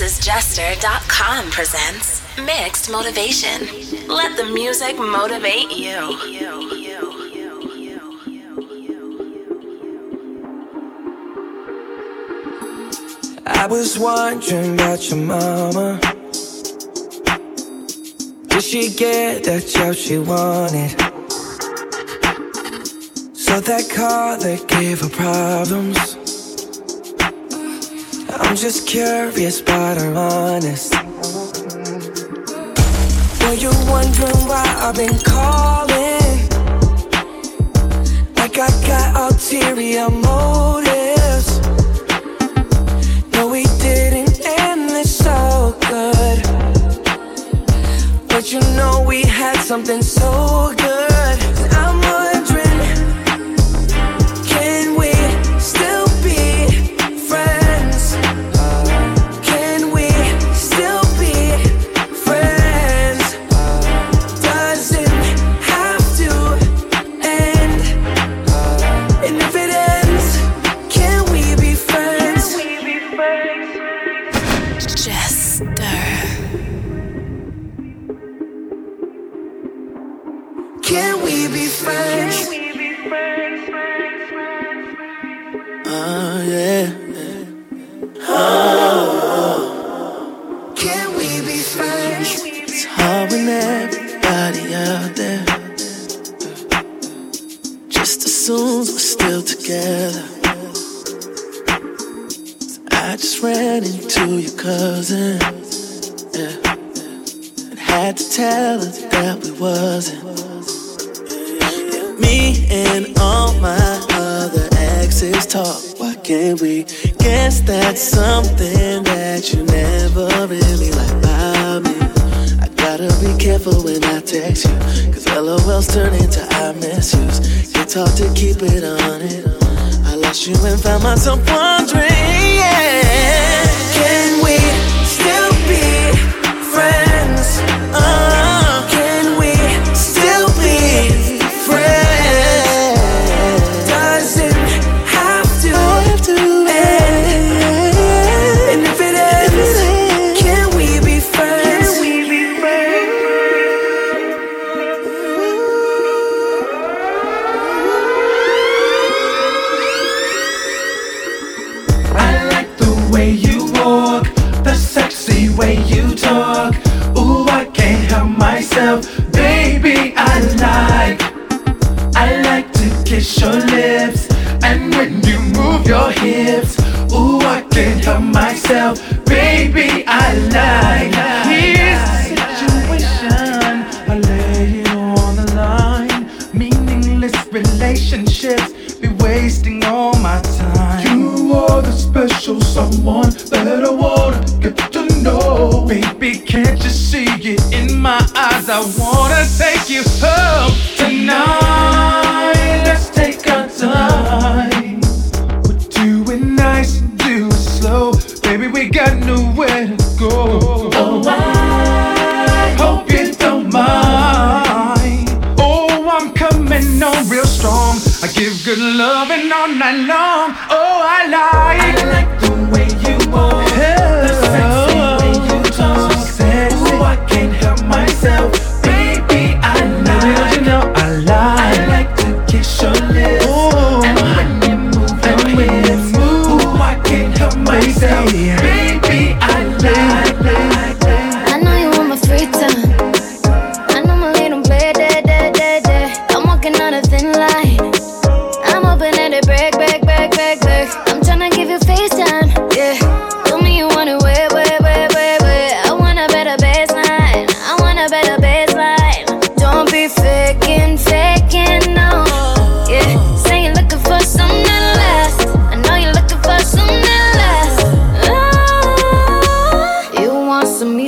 MrsJester.com presents Mixed Motivation. Let the music motivate you. I was wondering about your mama. Did she get that job she wanted? So that car that gave her problems. I'm just curious, but I'm honest. Were you're wondering why I've been calling? Like I got ulterior motives. No, we didn't, end this so good. But you know we had something so good.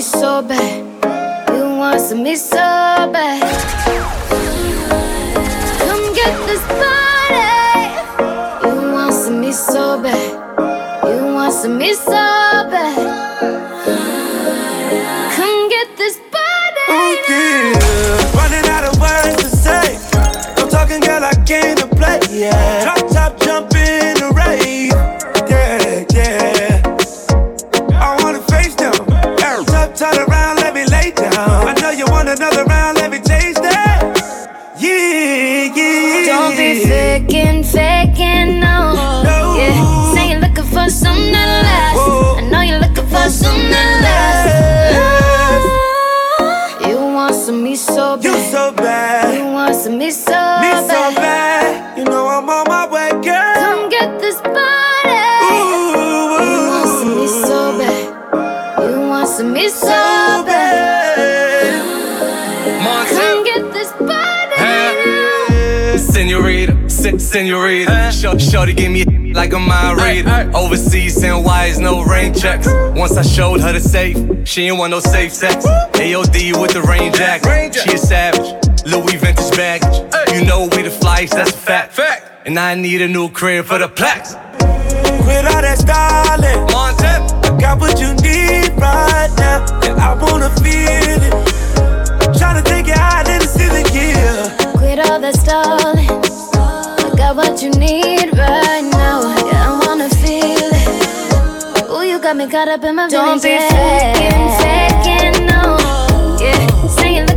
so bad. You want me so bad. Come get this party. You want me so bad. You want me so sen- senorita. Sh- Shorty give me like a mind reader. Overseas, send wires, no rain checks. Once I showed her the safe, she ain't want no safe sex. AOD with the rain jacket. She a savage. Louis vintage baggage. You know we the flyest, that's a fact. And I need a new crib for the plaques. Quit all that stalling. Montep. I got what you need right now, and I wanna feel it. Tryna take it out in the city, yeah. Quit all that stalling. I got what you need right now. Yeah, I wanna feel it. Ooh, you got me caught up in my Don't be faking, faking, no. Yeah, say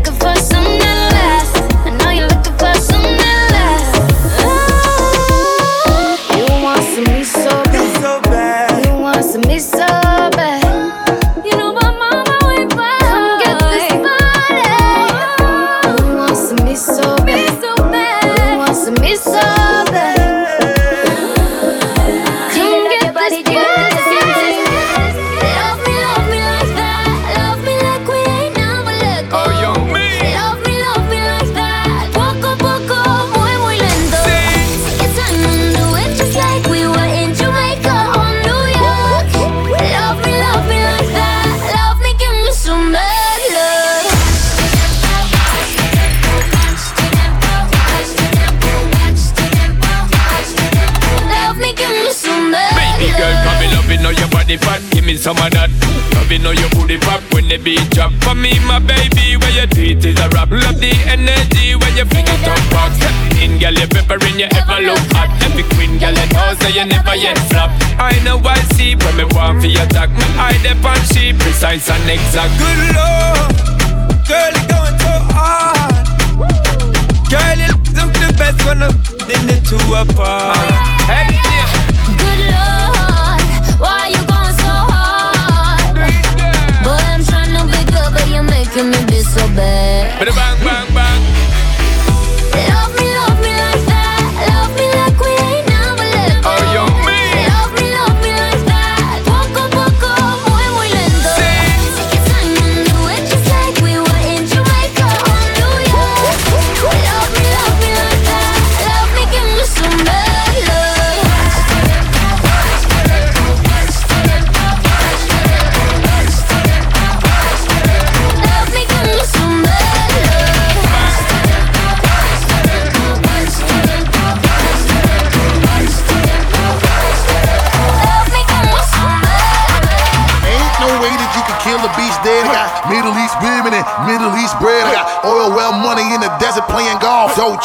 girl, you say you never yet flop. I know I see when me want for your attack. Me eye the on she precise and exact. Good lord, girl, you going so hard. Girl, you look the best when I'm in the two apart. Hey, yeah. Good Lord, why you going so hard? Boy, I'm trying to be good, but you're making me be so bad.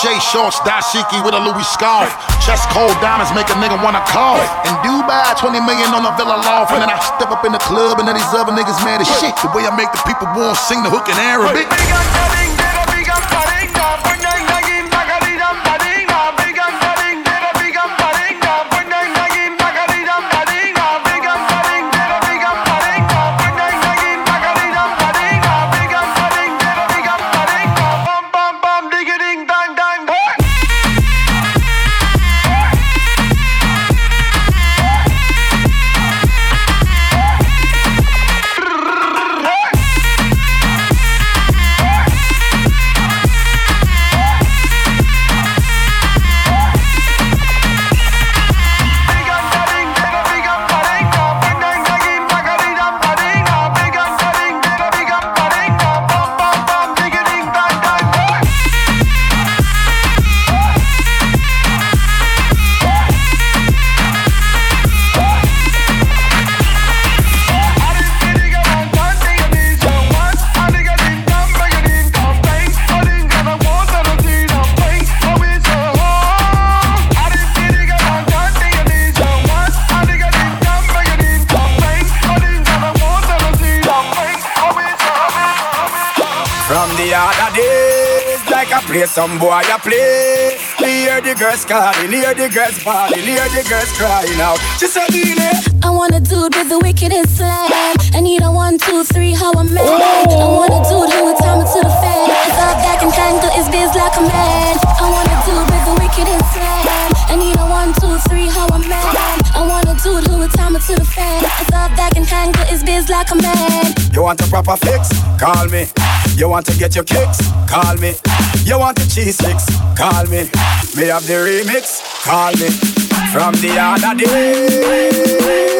Dolce shorts, dashiki with a Louis scarf. Chest cold diamonds make a nigga wanna call. In Dubai, 20 million on a villa loft. And then I step up in the club and then these other niggas mad as shit. The way I make the people want sing the hook in Arabic. Calling, hear the girls bawling, hear the girls crying out. She said, I want a dude with the wickedest slam. I need a one, two, three, how I'm mad. I oh. want a dude who would time it to the fan. It's all back and tangle, his biz like a man. I want a dude with the wickedest slam. I need a one, two, three, how I'm mad. I want a dude who would time it to the fan. It's all back and tangle, his biz like a man. You want a proper fix? Call me. You want to get your kicks? Call me. You want the cheese sticks? Call me. Me have the remix? Call me. From the other day.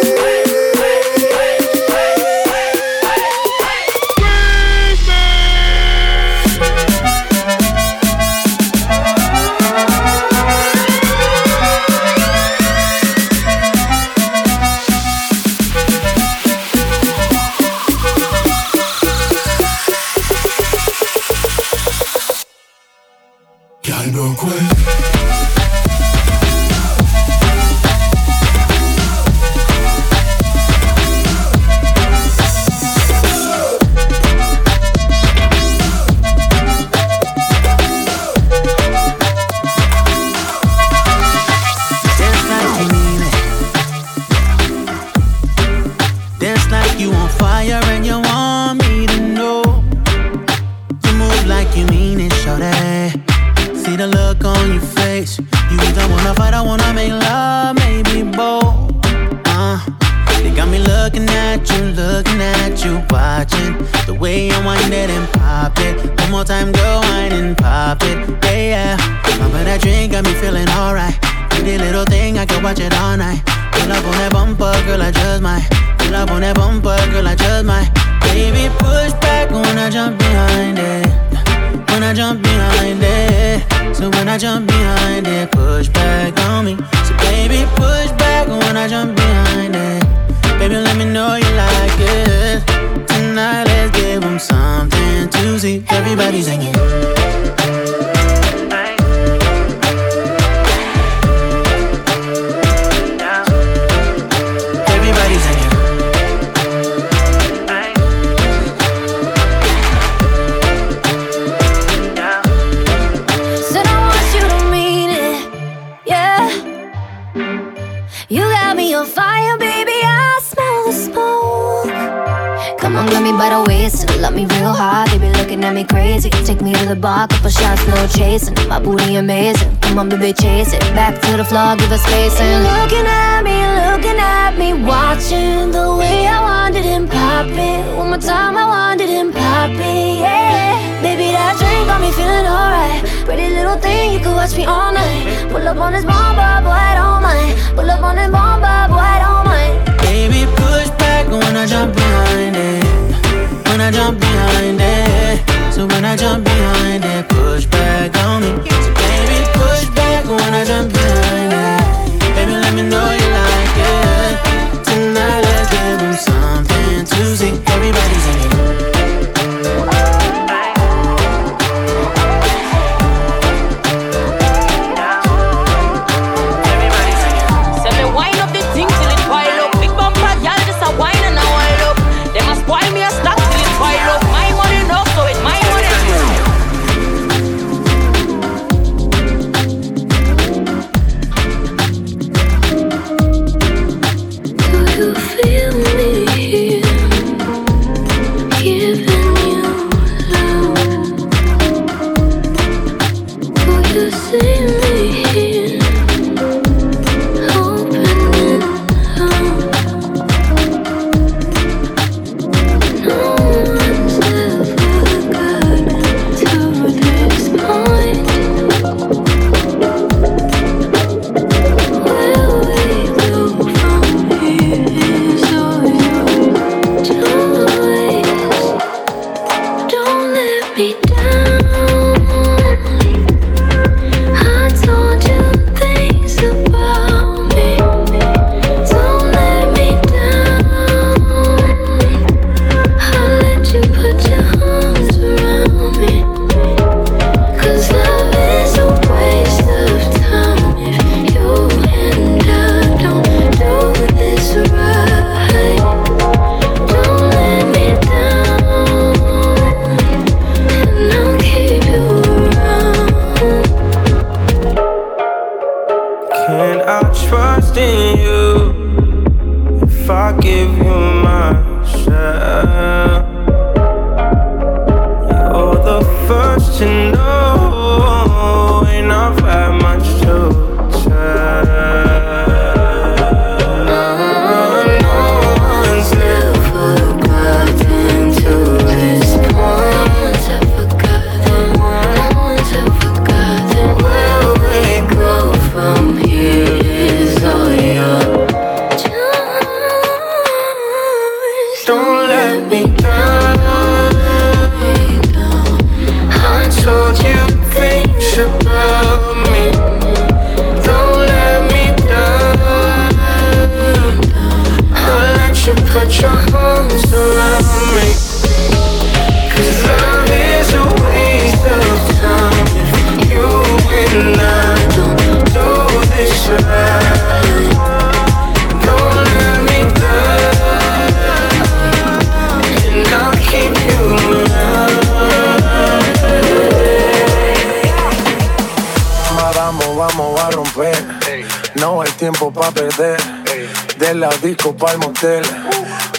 Disco pa'l motel.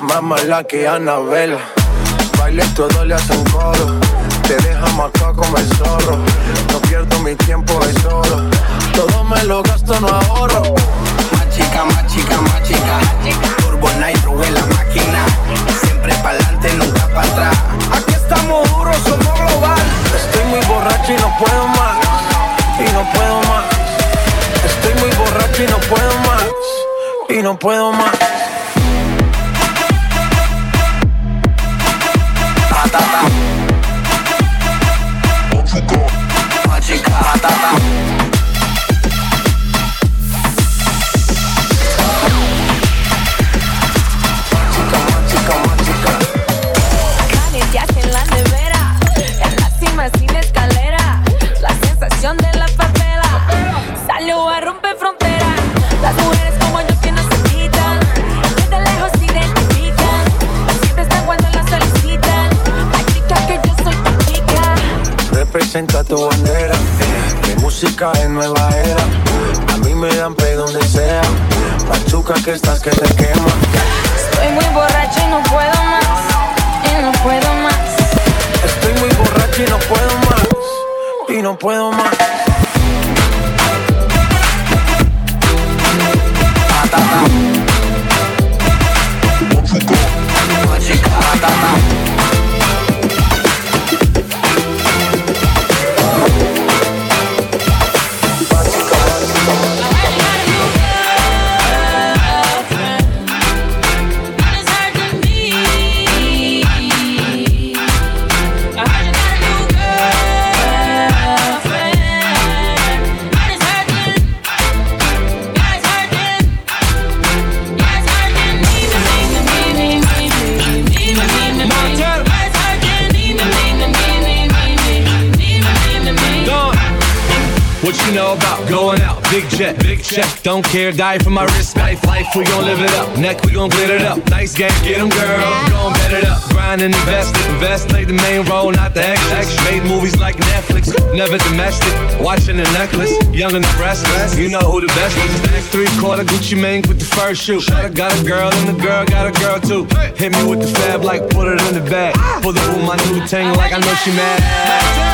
Más mala que Anabel. Baile todo le hacen coro. Te deja marcado como el zorro. No pierdo mi tiempo, es oro. Todo me lo gasto, no ahorro. Más chica, más chica, más chica. Turbo Nitro en la máquina. Siempre pa'lante, nunca para atrás. Aquí estamos duros, somos global. Estoy muy borracho y no puedo más. Y no puedo más. Estoy muy borracho y no puedo más y no puedo más. Patata. Machica, patata. Presenta tu bandera. Mi música es nueva era. A mí me dan pe donde sea. Pachuca que estás que te quema. Estoy muy borracho y no puedo más. Y no puedo más. Estoy muy borracho y no puedo más. Y no puedo más. Big don't care, die for my wrist, life, life, we gon' live it up. Neck, we gon' glitter it up. Nice game, get them, girl. Gon' bet it up. Grind and invest, invest, play the main role, not the extra. Made movies like Netflix, never domestic. Watching the necklace, young and the restless. You know who the best is. Next three quarter Gucci Mane with the first shoe. Got a girl and the girl got a girl too. Hit me with the fab like put it in the bag. Pull up with my new tangle like I know she mad.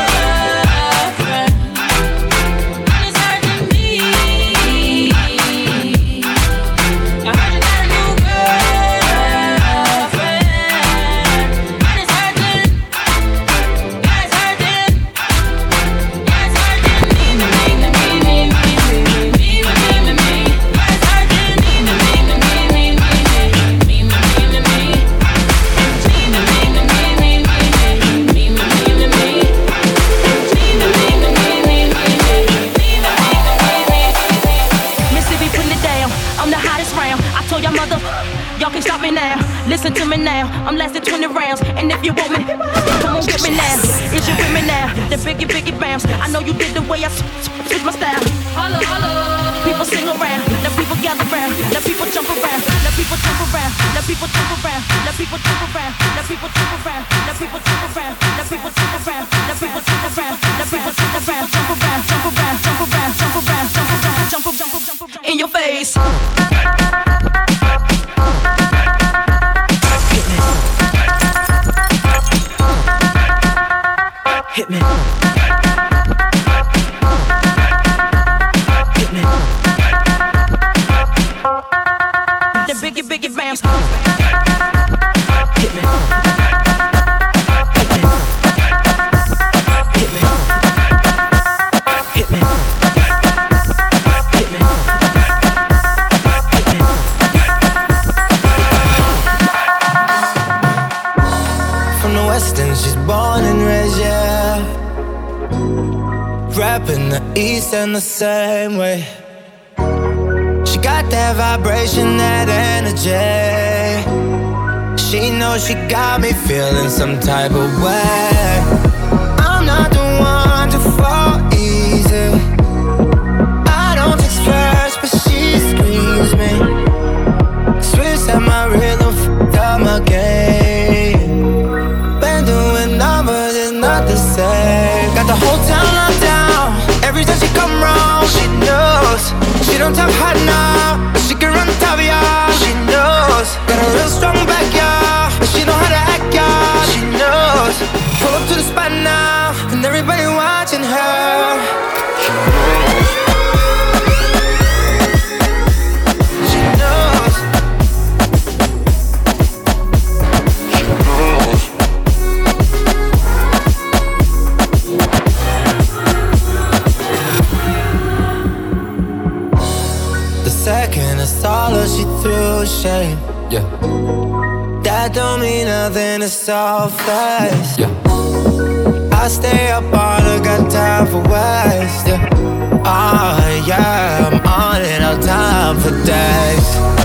biggie, biggie bams. I know you did the way I switch my style. Holla, holla. People sing around, now people gather around, now people jump around, now people jump around, now people jump around, now people jump around, now people jump around, now people jump around, now people jump around, now people jump around, now people jump around, jump around, jump around, jump around, jump around, jump around, jump around, jump around, jump around, in your face. hit me. The same way. She got that vibration, that energy. She knows she got me feeling some type of way. Don't talk hot now, nothing, it's all fast. Yeah. I stay up all I got time for waste. Yeah. Ah, yeah, I'm on it all time for days.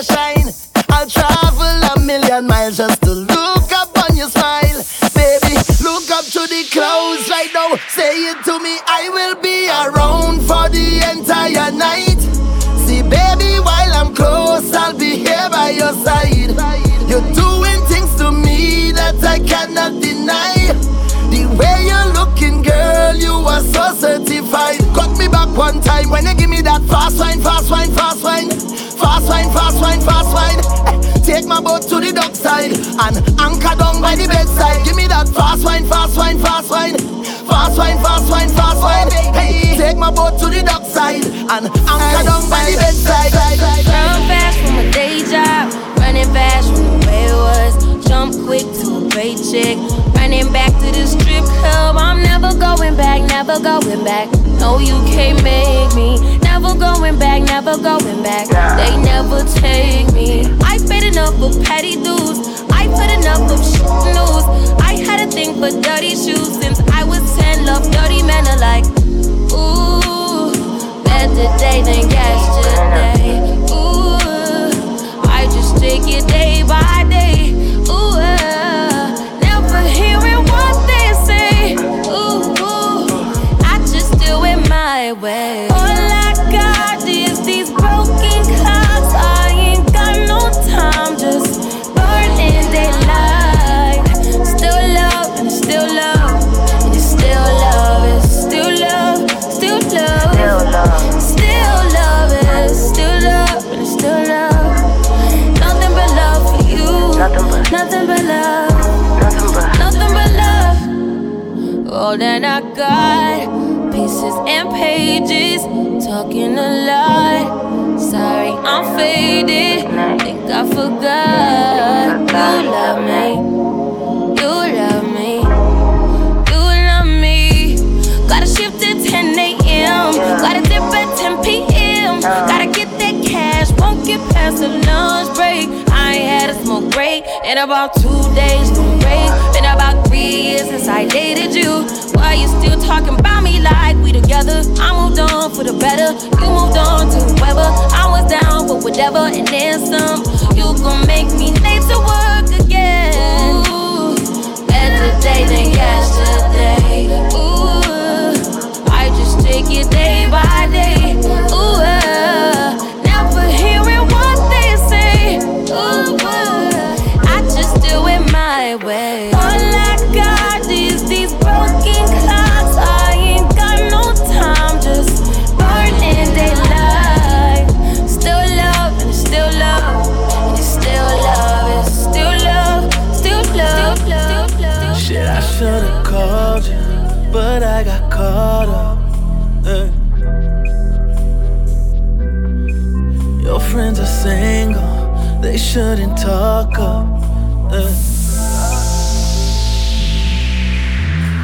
Your shine. I'll travel a million miles just to look up on your smile. Baby, look up to the clouds right now. Say it to me, I will be around for the entire night. See, baby, while I'm close, I'll be here by your side. You're doing things to me that I cannot deny. The way you're looking, girl, you are so certified. Cut me back one time when you give me that fast wine, fast wine, fast wine, fast wine, fast wine. Eh, Take my boat to the dock side and anchor down by the bedside. Give me that fast wine, fast wine, fast wine, fast wine, fast wine, fast wine. Hey, take my boat to the dock side and anchor down by the bedside. Going back, never going back. No, you can't make me. Never going back, never going back. They never take me. I paid enough for petty dues. I put enough of shit news. I had a thing for dirty shoes since I was 10. Love dirty men alike. Ooh, better day than yesterday. Ooh, I just take it day by day. Ooh, my way. All I got is these broken clocks. I ain't got no time, just burning daylight. Still love and still love. It's still love, it's still love, still love. Still love, it's still love, and it's still love. Nothing but love for you. Nothing but nothing but love. nothing but, Nothing but love. All that I got, pieces and pages, talking a lot. Sorry, I'm faded. Think I forgot. You love me. You love me. You love me. Gotta shift at 10 a.m. Gotta dip at 10 p.m. Gotta get that cash. Won't get past the lunch break. I ain't had a smoke break in about two days. No break. Three years since I dated you. Why you still talking about me like we together? I moved on for the better. You moved on to whoever. I was down for whatever and then some. You gon' make me late to work again. Ooh, better day than yesterday. Ooh, I just take it day by day. Ooh, never hearing what they say. Ooh, I just do it my way. But I got caught up. eh. Your friends are single, they shouldn't talk up. eh.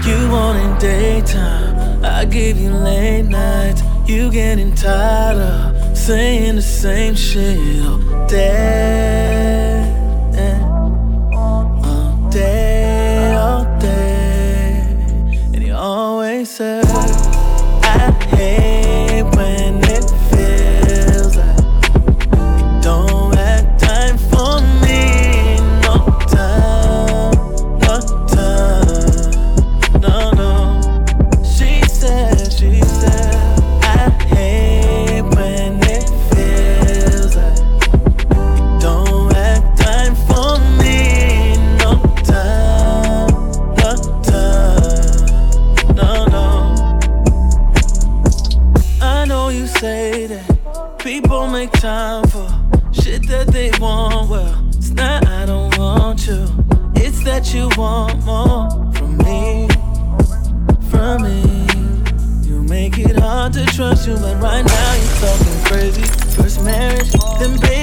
You wanting daytime, I give you late nights. You getting tired of saying the same shit all day. Right now you're talking crazy. First marriage, then babies,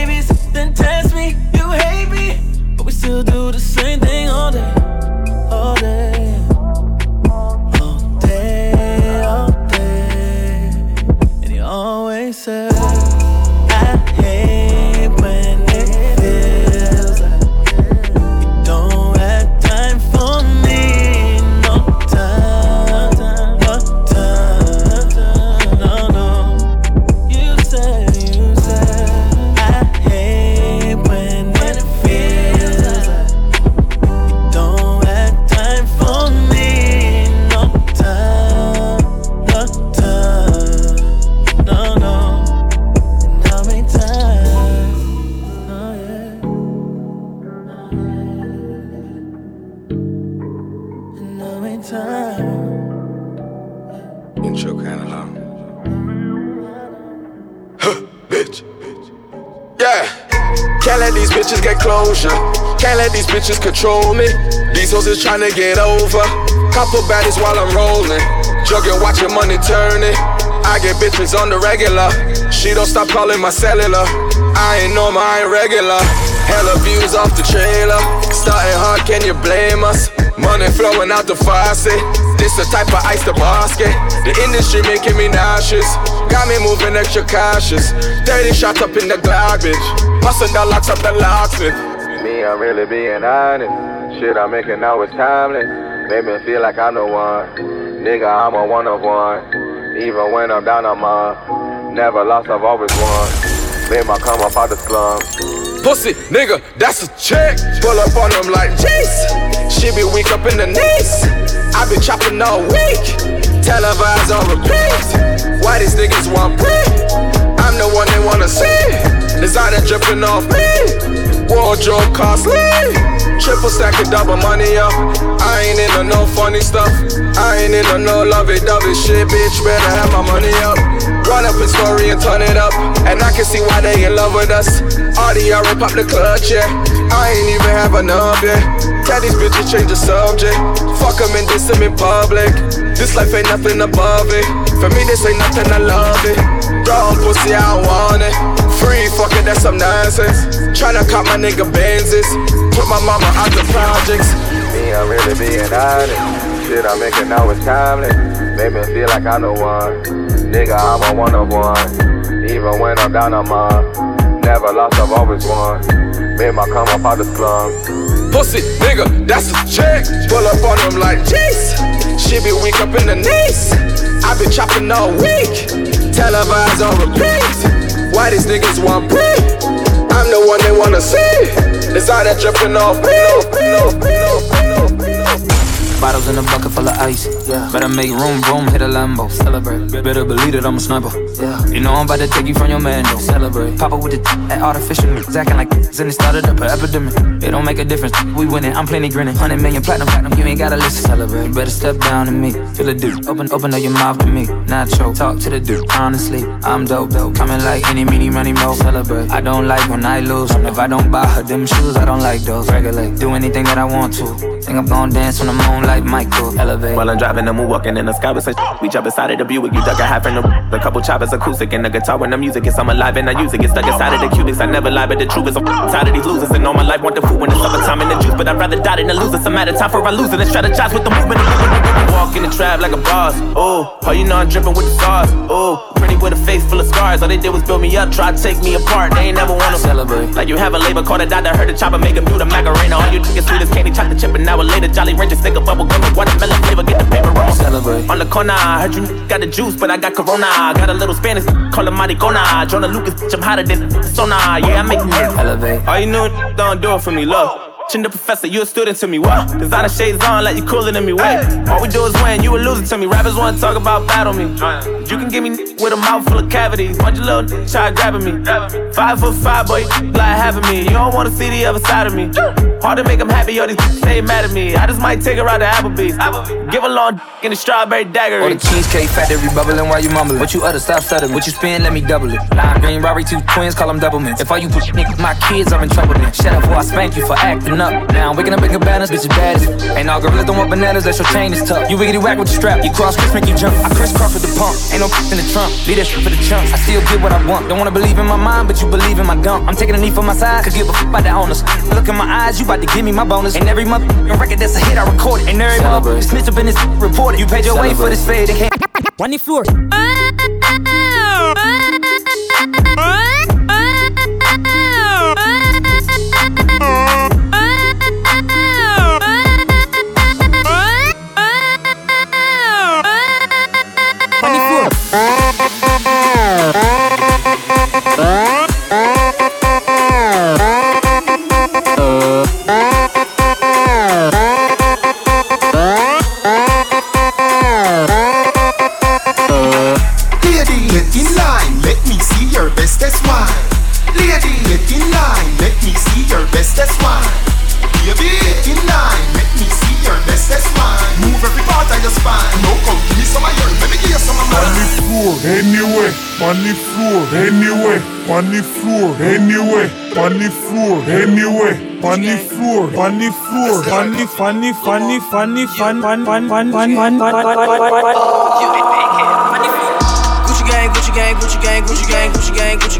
control me. These hoes is trying to get over. Couple baddies while I'm rolling. Jugging, watching money turning. I get bitches on the regular. She don't stop calling my cellular. I ain't normal, I ain't regular. Hella views off the trailer. Starting hard, can you blame us? Money flowing out the faucet. This the type of ice the basket. The industry making me nauseous. Got me moving extra cautious. Dirty shots up in the garbage. Busting the locks up the locksmith. I'm really being honest. Shit I'm making now is timeless. Make me feel like I'm the one. Nigga, I'm a one of one. Even when I'm down, I'm on. Never lost, I've always won. Made my come up out the slums. Pussy, nigga, that's a check. Pull up on them like jeez. She be weak up in the knees. I been chopping all week. Televised on repeat. Why these niggas want me? I'm the one they wanna see. Designer dripping off me. Wardrobe costly. Triple stack of double money up. I ain't into no funny stuff. I ain't into no lovey dovey shit, bitch. Better have my money up. Run up in story and turn it up. And I can see why they in love with us. RDR rip up the clutch, yeah. I ain't even have enough, yeah. Tell these bitches change the subject. Fuck them and diss them in public. This life ain't nothing above it. For me, this ain't nothing, I love it. Wrong pussy, I don't want it. Free, fuck it, that's some nonsense. Tryna cop my nigga Benzes. Put my mama out the projects. Me, I'm really being honest. Shit I'm making now is timeless. Make me feel like I'm the one. Nigga, I'm a one of one. Even when I'm down, I'm on. Never lost, I've always won. Made my come up out the slum. Pussy, nigga, that's a check. Pull up on them like jeez. She be weak up in the knees. I been chopping all week. Televised on repeat. Why these niggas want me? I'm the one they wanna see. Designer dripping off me. Bottles in a bucket full of ice. Yeah. Better make room, room, hit a Lambo. Celebrate. Better believe that I'm a sniper. Yeah. You know I'm about to take you from your man, though. Celebrate. Papa with the t- at artificial mix. Acting like and it started up an epidemic. It don't make a difference. We winning, I'm plenty grinning. 100 million platinum, platinum. You ain't gotta listen. Celebrate. You better step down to me. Feel the dude. Open, open up your mouth to me. Nacho. Talk to the dude. Honestly, I'm dope, dope. Coming like any, meeny, money, mo. Celebrate. I don't like when I lose. If I don't buy her them shoes, I don't like those. Regulate. Do anything that I want to. Think I'm gonna dance on the moon like Michael. Elevate. While I'm driving, I'm walking in the sky with such We jump inside of the Buick, you duck a half in the A couple choppers acoustic and the guitar when the music is I'm alive and I use it. Get stuck inside of the cubics, I never lie, but the truth is I'm tired of these losers. And all my life want the food when it's summertime in the juice. But I'd rather die than lose it. Some out of time for I lose it and strategize with the movement. Walk in the trap like a boss. Oh, oh, you know I'm dripping with the sauce. Oh, pretty with a face full of scars. All they did was build me up, try to take me apart. They ain't never wanna celebrate. Like you have a labor call the doctor, heard the chopper, make him do the macarena. All you niggas sweet as candy, chocolate chip, an hour later, Jolly Rancher, stick a bubble gum, with watermelon flavor, get the paper roll. Celebrate. On the corner, I heard you got the juice, but I got corona. Got a little Spanish, call him Maricona. Jonah Lucas, bitch, I'm hotter than Sona. Yeah, I'm making it. Elevate. All you know, don't do it for me, look. Chin the professor, you a student to me, what? Designer shades on like you cooler than me, wait. All we do is win, you a loser to me. Rappers wanna talk about battle me. You can give me with a mouth full of cavities. Bunch of little try grabbing me. Five foot five, boy, like having me. You don't wanna see the other side of me. Hard to make them happy, all these stay mad at me. I just might take her out to Applebee's. Give a long in the strawberry dagger. Or the cheesecake factory bubbling while you mumbling. What you utter, stop stuttering. What you spin, let me double it. Lime green Robbery, two twins, call them doublemans. If all you push niggas, my kids, I'm in trouble then. Shut up or I spank you for acting. Now I'm waking up in cabanas, bitch, you bad as it. Ain't all gorillas don't want bananas, that's your chain is tough. You wiggity whack with the strap, you cross Chris, make you jump. I crisscross with the pump, ain't no in the trunk. Leave that shit for the chumps. I still get what I want. Don't wanna believe in my mind, but you believe in my dump. I'm taking a knee for my side, could give a fuck about the owners. Look in my eyes, you about to give me my bonus. And every month, record that's a hit, I record it. And every month, snitch up in this report it. You paid your way for this fade, they can't. On the floor. Uh, the floor, anyway. On the floor, anyway. On the floor, anyway. On the floor, on the floor, the funny, funny, funny, fun, fun, fun, fun, fun, fun, fun, fun. Gucci gang, Gucci gang, Gucci gang, Gucci gang, Gucci gang, Gucci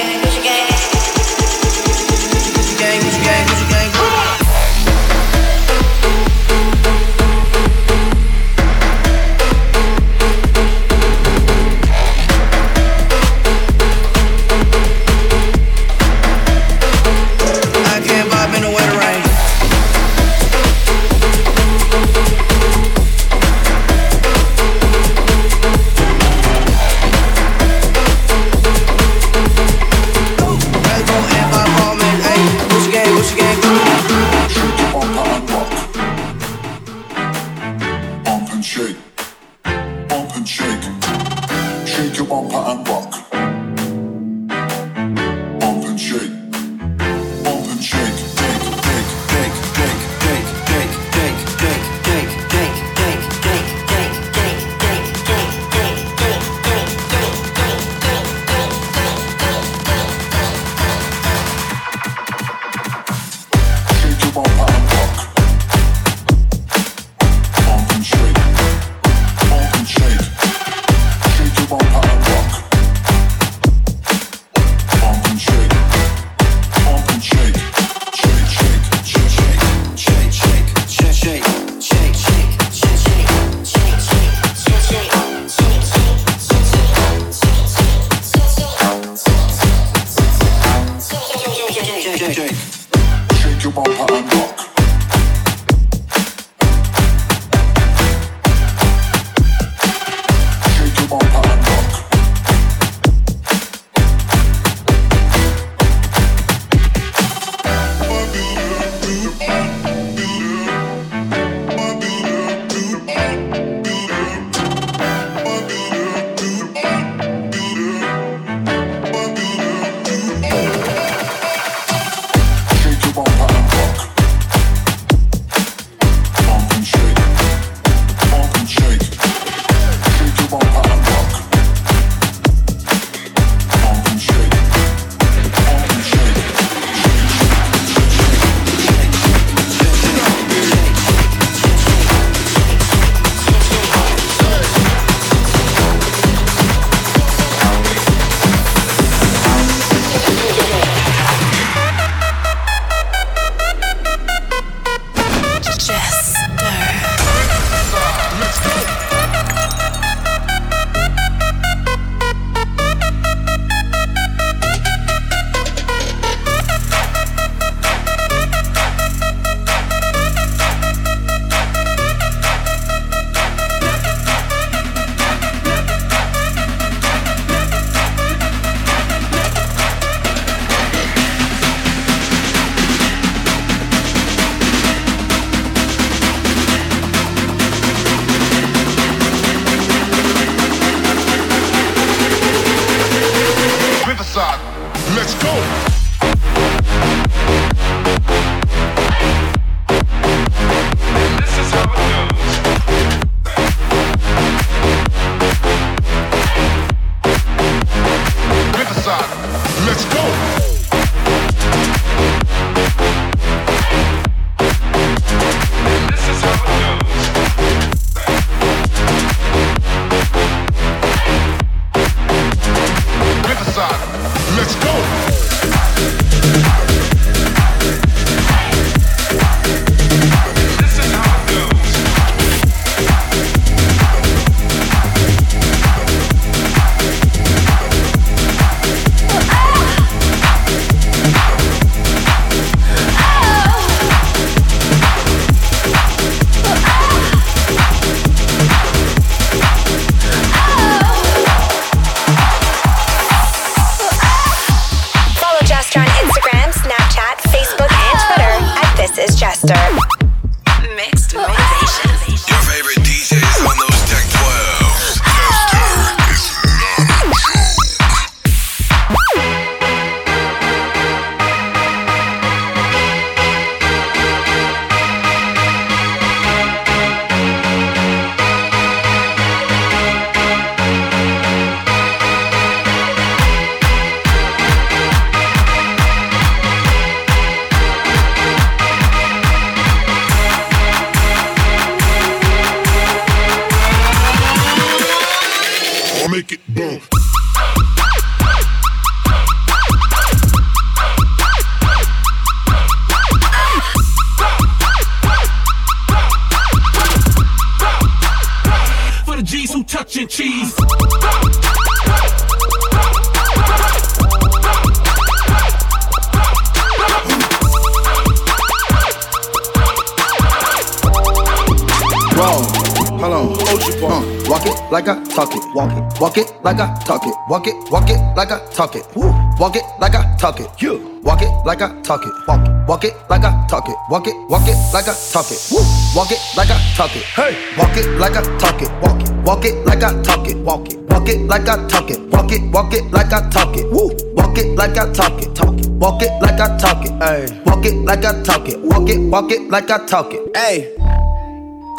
I talk it. Walk it, walk it like I talk it. Woo. Walk it like I talk it. You. Walk it like I talk it. Walk it, walk it like I talk it. Walk it, walk it like I talk it. Woo. Walk it like I talk it. Hey. Walk it like I talk it. Walk it, walk it like I talk it. Walk it, walk it like I talk it. Walk it, walk it like I talk it. Woo. Walk it like I talk it. Talk it. Walk it like I talk it. Hey. Walk it like I talk it. Walk it, walk it like I talk it. Hey.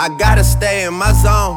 I gotta stay in my zone.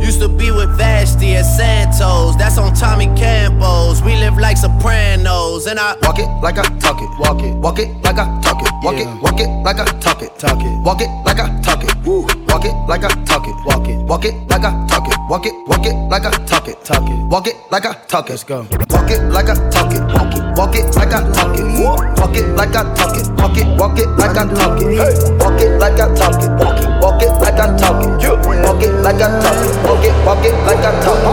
Used to be with Vashti and Santos. That's on Tommy Campos. We live like Sopranos. And I walk it like I talk it. Walk it, walk it like I talk it. Walk Yeah. it, walk it like I talk it. Talk it. Walk it like I talk it. Woo. Walk it like I talk it. Walk it, walk it like I talk it. Walk it, walk it like I talk it. Talk it. Walk it like I talk it. Let's go. Walk it like I talk it. Walk it, walk it like I talk it. Walk it like I talk it. Walk it, walk it like I talk it. Walk it like I talk it. Walk it, walk it like I talk it. Walk it like I talk it. Walk it, walk it like I talk it.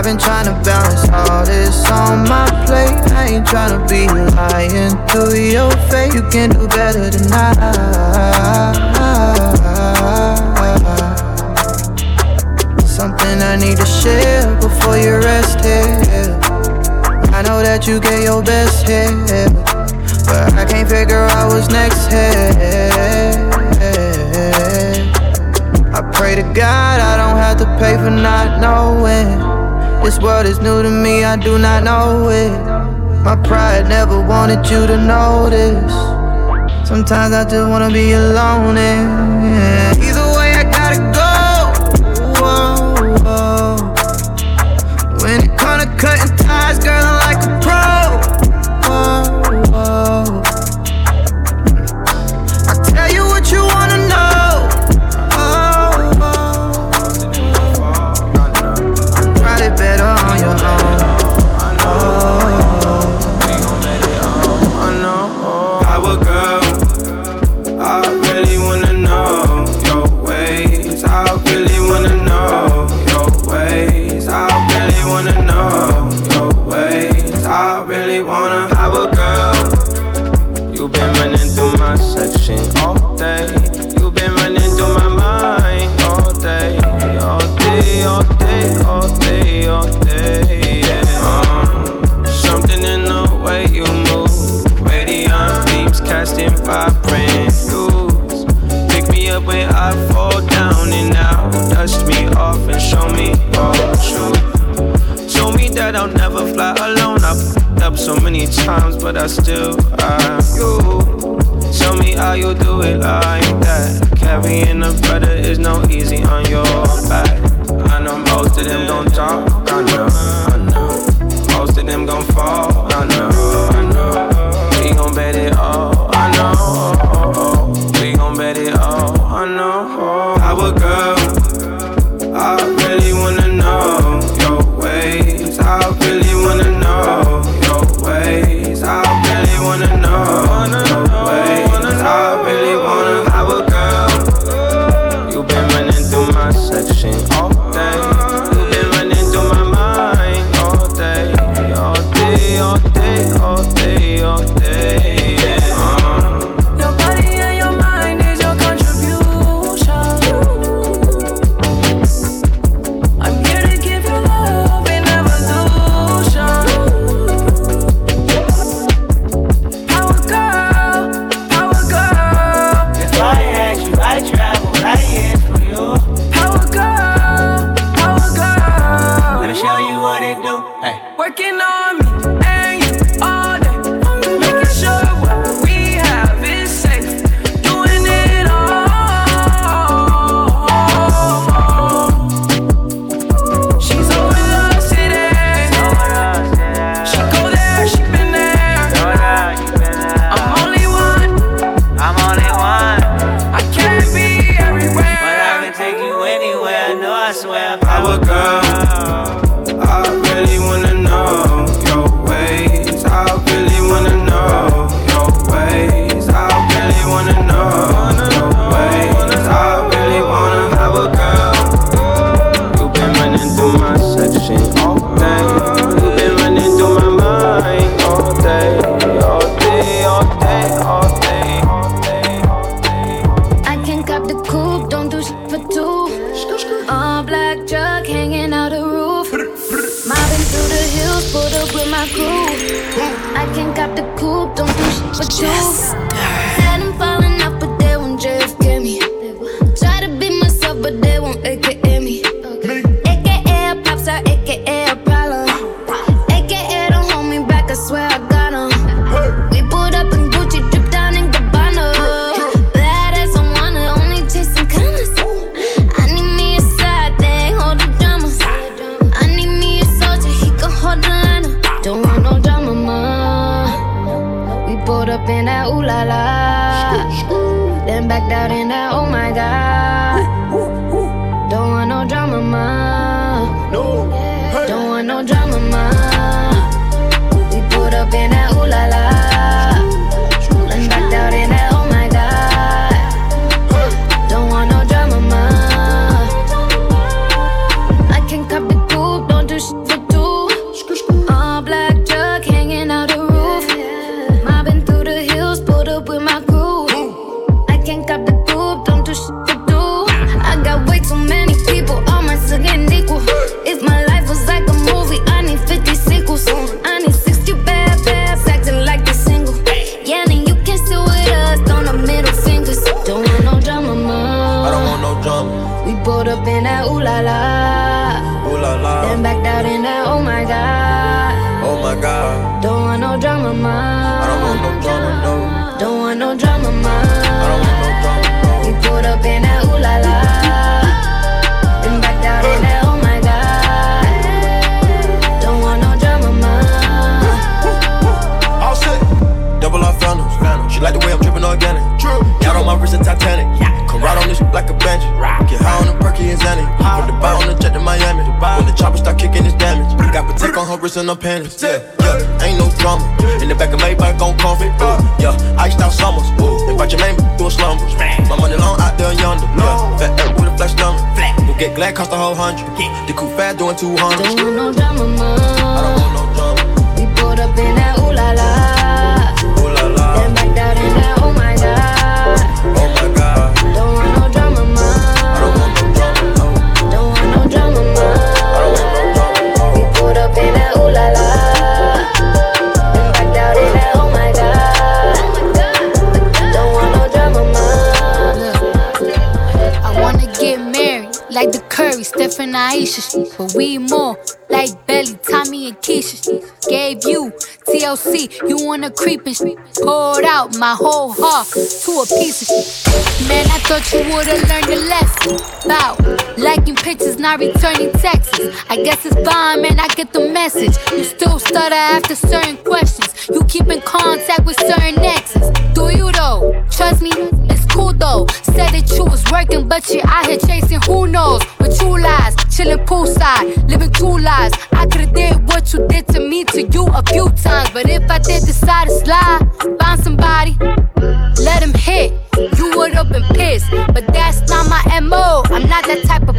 I've been trying to balance all this on my plate. I ain't trying to be lying to your face. You can do better than I. Something I need to share before you rest here. I know that you get your best here, but I can't figure out what's next here. I pray to God I don't have to pay for not knowing. This world is new to me, I do not know it. My pride never wanted you to notice. Sometimes I just wanna be alone. And times, but I still have you. Show me how you do it like that. Carrying a brother is no easy on your back. I know most of them gon' talk. I know, I know. Most of them gon' fall. I know, I know. We gon' bet it all. I know. We gon' bet it all. I know. Our girl, Steph and Aisha, but we more like Belly, Tommy, and Keisha. Gave you TLC, you wanna creep and shit. Out my whole heart to a piece of shit. Man, I thought you would've learned your lesson. About liking pictures, not returning texts. I guess it's fine, man, I get the message. You still stutter after certain questions. You keep in contact with certain exes. Do you though? Trust me, cool though. Said that you was working, but you out here chasing who knows. But you lies, chilling poolside, living two lives. I could've did what you did to me to you a few times, but if I did decide to slide, find somebody, let him hit you would've been pissed. But that's not my MO. I'm not that type of.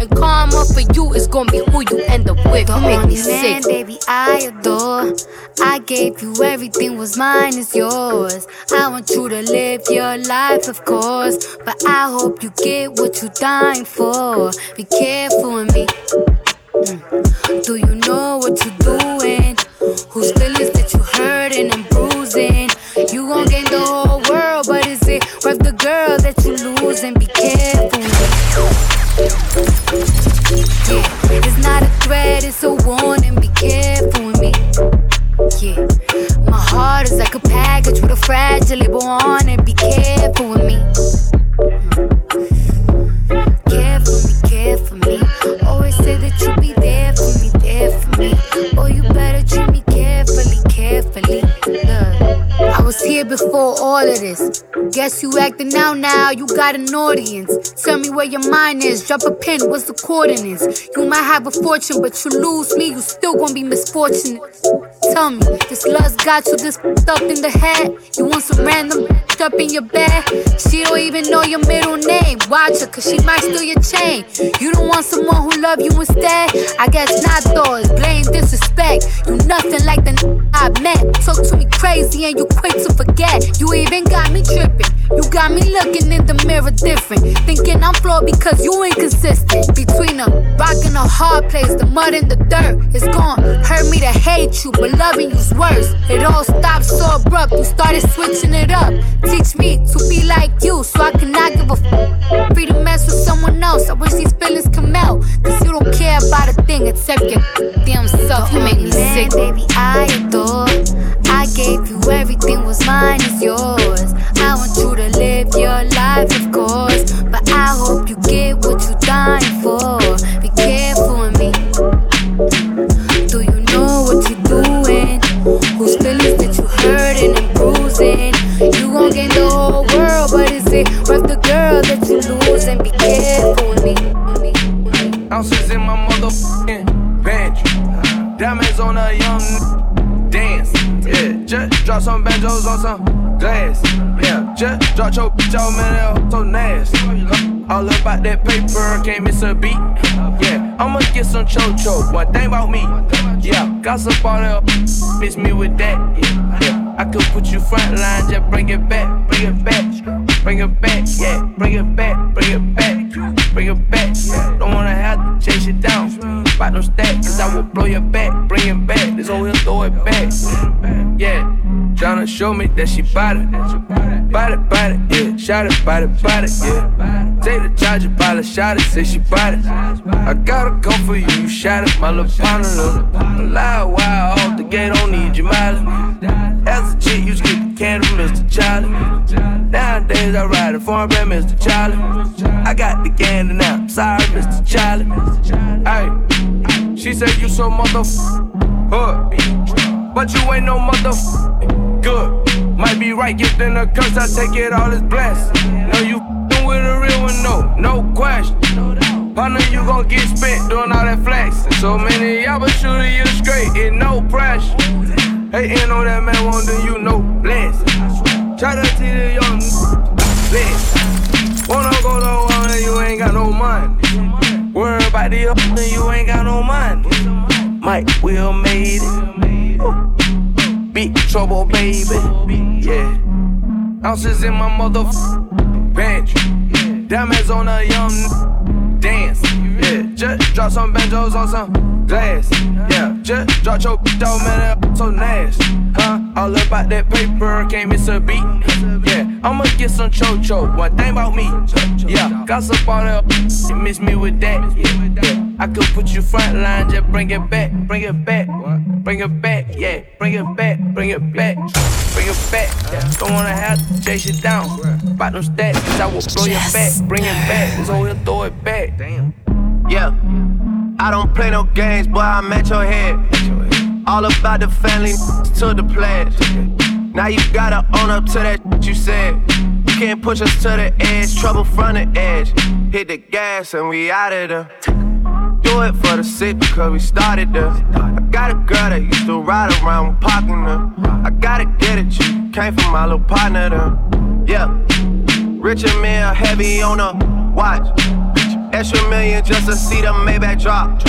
And karma for you is gonna be who you end up with. Don't make me sick. Man, baby, I adore. I gave you everything, was mine is yours. I want you to live your life, of course. But I hope you get what you're dying for. Be careful with me. Mm. Do you know what you're doing? Whose feelings that you're hurting and bruising? You gon' get Grab the girl that you lose and be careful. Yeah, it's not a threat, it's a warning. Be careful with me. Yeah, my heart is like a package with a fragile label on it. Be careful with me. Care for me, care for me. Always say that you'll be there for me, there for me. I was here before all of this. Guess you acting out now, you got an audience. Tell me where your mind is, drop a pin, what's the coordinates? You might have a fortune, but you lose me, you still gonna be misfortunate. Tell me, this love's got you this stuffed in the head. You want some random up in your bed. She don't even know your middle name. Watch her, cause she might steal your chain. You don't want someone who love you instead. I guess not though, it's blame disrespect. You nothing like the n- I met. Talk to me and you quick got me looking in the mirror different. Thinking I'm flawed because you inconsistent. Between a rock and a hard place, the mud and the dirt. It's gone. Hurt me to hate you, but loving you's worse. It all stopped so abrupt. You started switching it up. Teach me to be like you so I cannot give a f. Free to mess with someone else. I wish these feelings come out. Cause you don't care about a thing except your damn self. You make me sick. baby, I adore. I gave you everything, was mine is yours. I want you to live your life, of course. But I hope you get what you're dying for. Be careful with me. Do you know what you're doing? Whose feelings that you hurting and bruising? You gon' gain the whole world, but is it worth the girl that you losing? Be careful with me. Ounces in my motherfucking bench. Diamonds on a young dance. Yeah, just drop some banjos on some glass. Just drop your bitch out, man, that so nasty. All about that paper, can't miss a beat. Yeah, I'ma get some cho-cho. One thing about me, yeah, gossip all that, miss me with that. Yeah, I could put you front line, just bring it back, bring it back, bring it back, yeah, bring it back, bring it back, bring it back. Yeah, don't wanna have to chase you down. Spot no stacks, cause I will blow your back, bring it back. This old here, throw it back. Yeah, tryna show me that she bought it. Bought it, bought it, yeah. Shot it, bought it, bought it, yeah. Take the charger, bottle, shot it, say she bought it. I gotta go for you, you shot it, my little partner. Lie wild off the gate, don't need your mileage. As a chick, you get the candy Mr. Charlie. Nowadays, I ride a foreign band, Mr. Charlie. I got the candy now, sorry, Mr. Charlie. Hey, she said you so motherfucker, but you ain't no motherfucker. Good, might be right, gifting a curse, I take it all as blessed. No, you with a real one, no, no question. Partner, you gon' get spent doing all that flex. So many y'all, but shooting you straight, it no pressure. Hating on that man, won't do you no bless. Try to see the young bless. Wanna go to and you ain't got no money. Worry about the up you ain't got no money. Mike Will made baby. Yeah. Ounces in my motherfucking bench. Diamonds on a young dance. Yeah, just drop some banjos on some glass. Yeah, just drop your bitch man, that so nasty. Huh? All about that paper, can't miss a beat. Yeah, I'ma get some cho-cho. One thing about me, yeah, gossip all that, miss me with that. Yeah. I could put you front line, just bring it back, bring it back, bring it back, yeah, bring it back, bring it back, bring it back. Yeah. Don't wanna have to chase you down. About them stats, cause I will blow your back, bring it back, this over here, throw it back. Damn. Yeah. I don't play no games, boy, I'm at your head. All about the family to the pledge. Now you gotta own up to that you said. You can't push us to the edge, trouble from the edge. Hit the gas and we out of there. Do it for the sick because we started there. I got a girl that used to ride around with parking her. I gotta get it, you came from my little partner there. Yeah. Richer man, heavy on a watch. Extra million just to see the Maybach drop.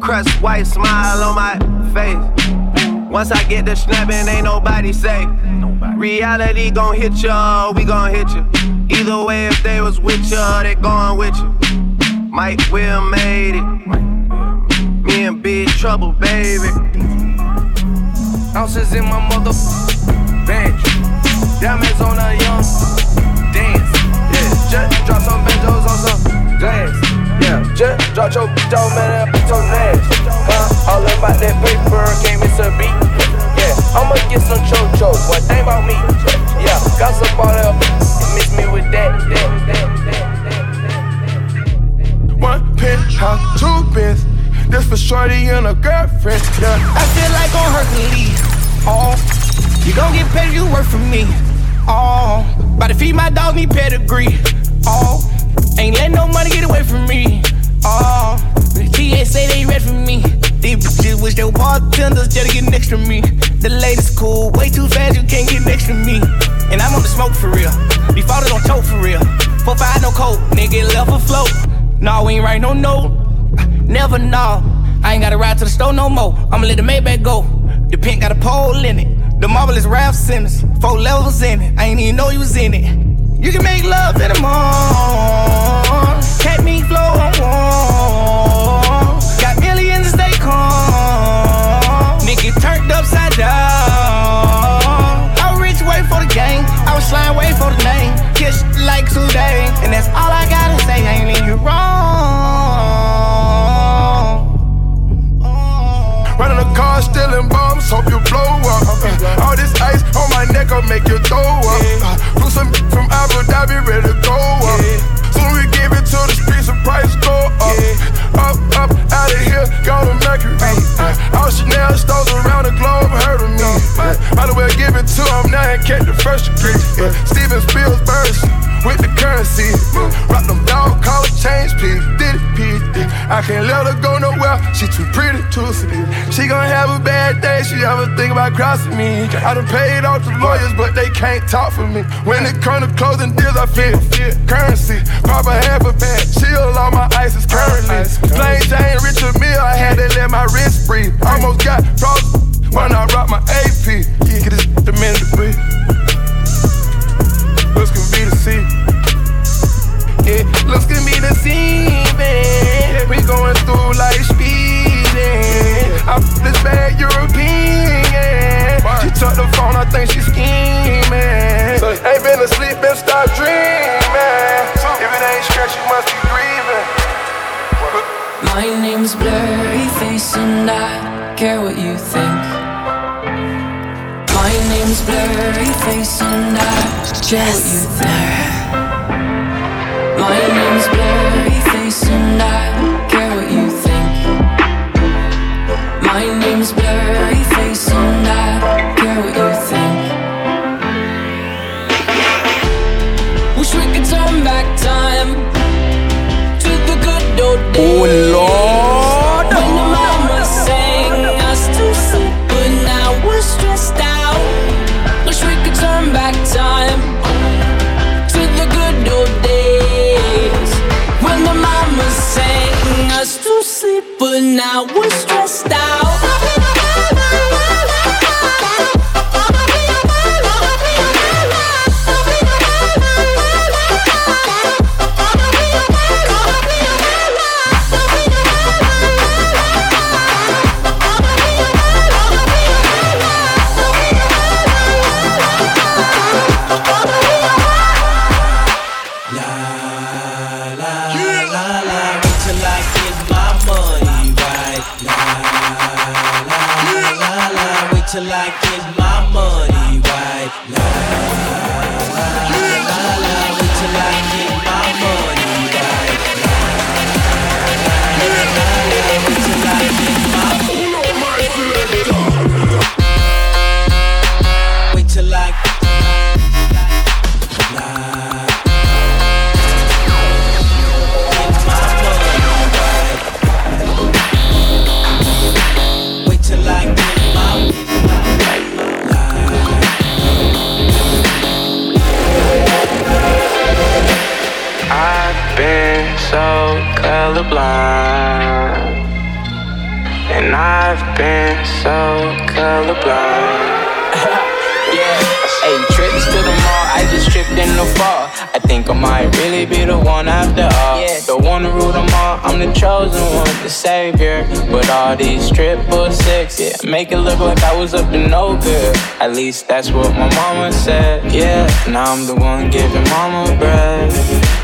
Crust white smile on my face. Once I get the snapping, ain't nobody safe. Reality gon' hit ya, we gon' hit you. Either way, if they was with ya, they going with you. Mike Will made it. Me and Big Trouble, baby. Ounces in my motherfucking bench. Diamonds on a young dance. Yeah, just drop some banjos on some glass. Yeah, just drop your bitch out, man, that so nasty. Huh? All about that paper, can't miss a beat. Yeah, I'ma get some cho-cho. One thing about me, yeah, gossip all that, miss me with that, that, that. One penthouse, two beds. This for shorty and a girlfriend. Yeah. I feel like on Hercules. Oh, you gon' get paid, you work for me. Oh, About to feed my dog, need pedigree. Oh, ain't letting no money get away from me. Oh, the TA say they ready for me. These bitches wish they were bartenders just to get next to me. The latest cool, way too fast, you can't get next to me. And I'm on the smoke for real. Before they don't choke for real. Four five no coke, nigga left afloat. Nah, we ain't write no note. Never know. I ain't gotta ride to the store no more. I'ma let the Maybach go. The pink got a pole in it. The marble is Raf Simons. Four levels in it. I ain't even know you was in it. You can make love in the morning. Cat me flow on warm. Got millions to stay calm. Nigga turned upside down. I was rich, wait for the game. I was slime, wait for the name. Kiss like today. And that's all I gotta stealing bombs, hope you blow up. All this ice on my neck, I'll make you throw up. Flew uh, some from Abu Dhabi, ready to go up. Soon we give it to the streets, the price go up. Up, up, out of here, go to Mercury. All Chanel stores around the globe heard of me. Might as well give it to him now and catch the first degree. Steven Spielberg with the currency. Uh, rock them dog collar chains, please. Did it, please. I can't let her go nowhere. She too pretty to sleep. She gon' have a bad day. She ever think about crossing me. I done paid off the lawyers, but they can't talk for me. When it come to closing deals, I feel currency. Pop a half a bag, chill. All my ice is currently. Plain Jane, Richard Mille. I had to let my wrist breathe. Almost got frost when I rock my AP. Get this the minute to breathe. Looks can be the sea. Yeah, looks can be the deceiving. We going through like speeding. I'm this bad European. She took the phone, I think she scheming. Ain't been asleep and start dreaming. Name's Blurry Face and I care what you think. My name's Blurry Face and I care what you think. My name's Blurry Now I'm the one giving mama bread.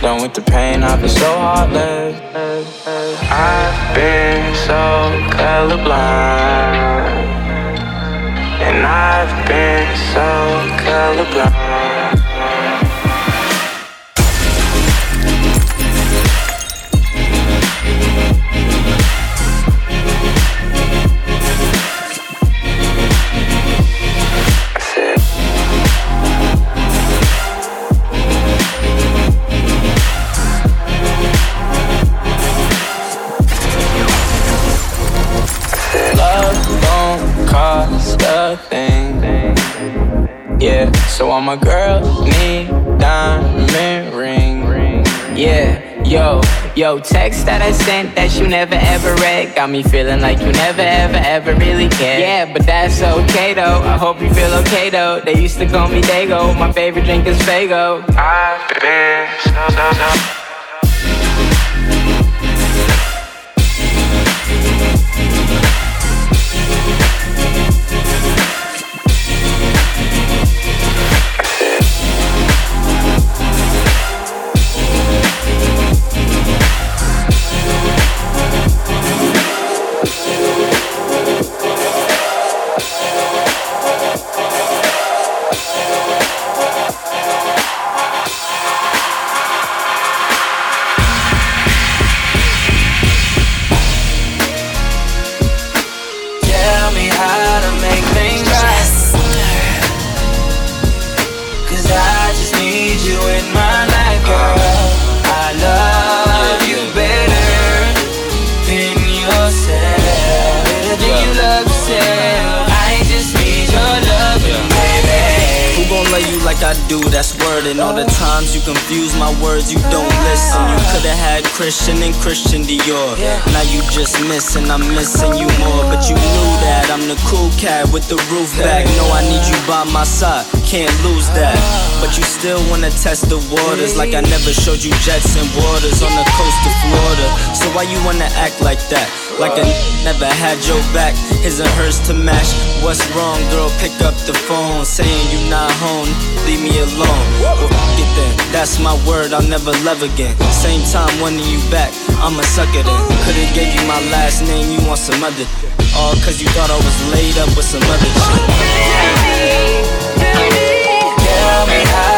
Done with the pain, I've been so heartless. I've been so colorblind. And I've been so colorblind. My girl need diamond ring. Yeah, yo, yo, text that I sent that you never ever read. Got me feeling like you never ever ever really cared. Yeah, but that's okay though. I hope you feel okay though. They used to call me Dago. My favorite drink is Fago. I've been so, so, so. Christian and Christian Dior. Now you just missing, I'm missing you more. But you knew that I'm the cool cat with the roof back. No, I need you by my side, can't lose that. But you still wanna test the waters like I never showed you jets and waters on the coast of Florida. So why you wanna act like that? Like I never had your back, his and hers to match. What's wrong, girl? Pick up the phone, saying you not home, leave me alone. Well, f- it then, that's my word, I'll never love again. Same time, wanting you back, I'ma suck it in. Could've gave you my last name, you want some other. All cause you thought I was laid up with some other chick. Oh, Tell me how to make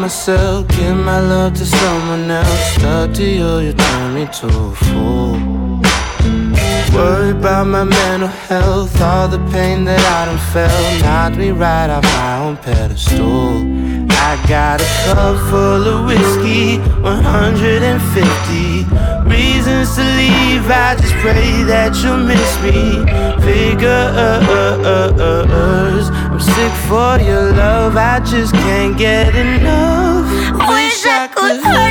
myself, give my love to someone else. Talk to you, you turn me to a fool. Worry about my mental health, all the pain that I don't felt. Knocked me right off my own pedestal. I got a cup full of whiskey, 150 reasons to leave. I just pray that you'll miss me. Figures I'm sick for your love, I just can't get enough. Wish I could hurt.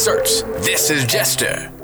Search This is Jester.